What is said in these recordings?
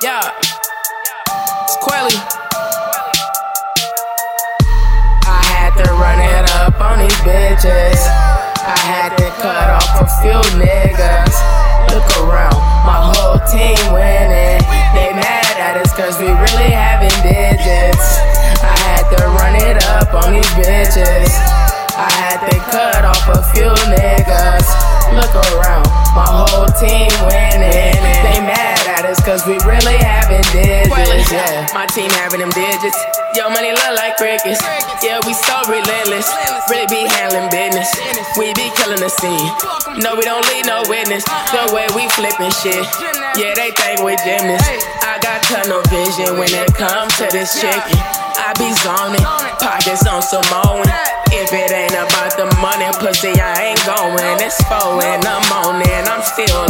Yeah. It's Quelly. I had to run it up on these bitches. I had to cut off a few niggas. Look around, my whole team winning. They mad at us cause we really having digits. I had to run it up on these bitches. I had to cut off a few niggas. Look around, my whole team winning. Yeah, my team having them digits. Yo, money look like crickets. Yeah, we so relentless. Really be handling business. We be killing the scene. No, we don't leave no witness. Uh-uh. The way we flipping shit. Yeah, they think we gymnasts. I got tunnel vision when it comes to this chicken. I be zoning, pockets on some mowing. If it ain't about the money, pussy, I ain't going. It's four in the morning, I'm still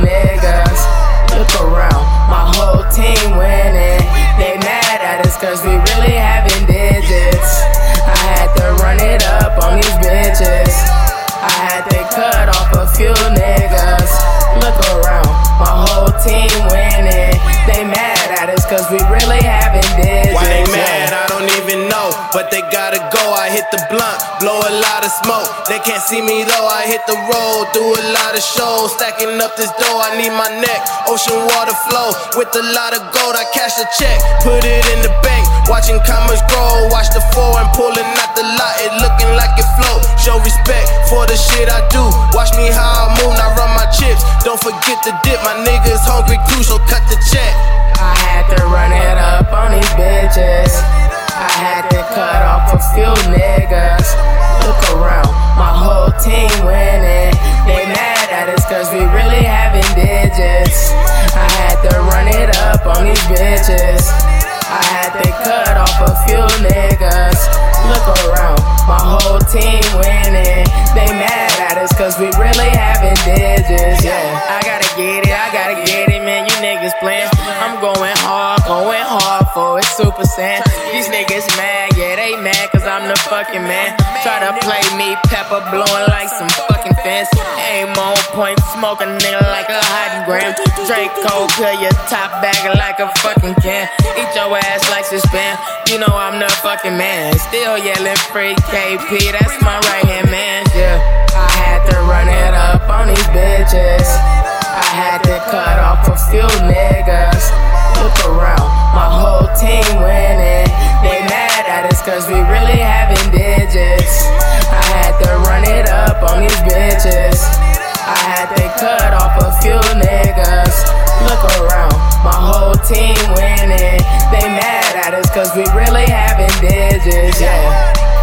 niggas. Look around, my whole team winning. They mad at us cause we really having digits. I had to run it up on these bitches. I had to cut off a few niggas. Look around, my whole team winning. They mad at us cause we really but they gotta go. I hit the blunt, blow a lot of smoke. They can't see me though. I hit the road, do a lot of shows, stacking up this dough. I need my neck, ocean water flow. With a lot of gold, I cash the check, put it in the bank. Watching commerce grow, watch the foreign pulling out the lot, it looking like it float. Show respect for the shit I do. Watch me how I move, I run my chips. Don't forget the dip, my niggas hungry too, so cut the check. I had to run it up on these bitches. Team winning. They mad at us cause we really having digits. I had to run it up on these bitches. I had to cut off a few niggas. Look around, my whole team winning. They mad at us cause we really having digits. Yeah, I gotta get it, I gotta get it, for it, Super Saiyan. These niggas mad, yeah, they mad cause I'm the fucking man. Try to play me, pepper blowing like some fucking fence. Aim on point, smoke a nigga like a hot gram. Draco, peel your top back like a fucking can. Eat your ass like suspend. You know I'm the fucking man. Still yelling free KP, that's my right hand man, yeah. Team winning. They mad at us cause we really having digits, yeah.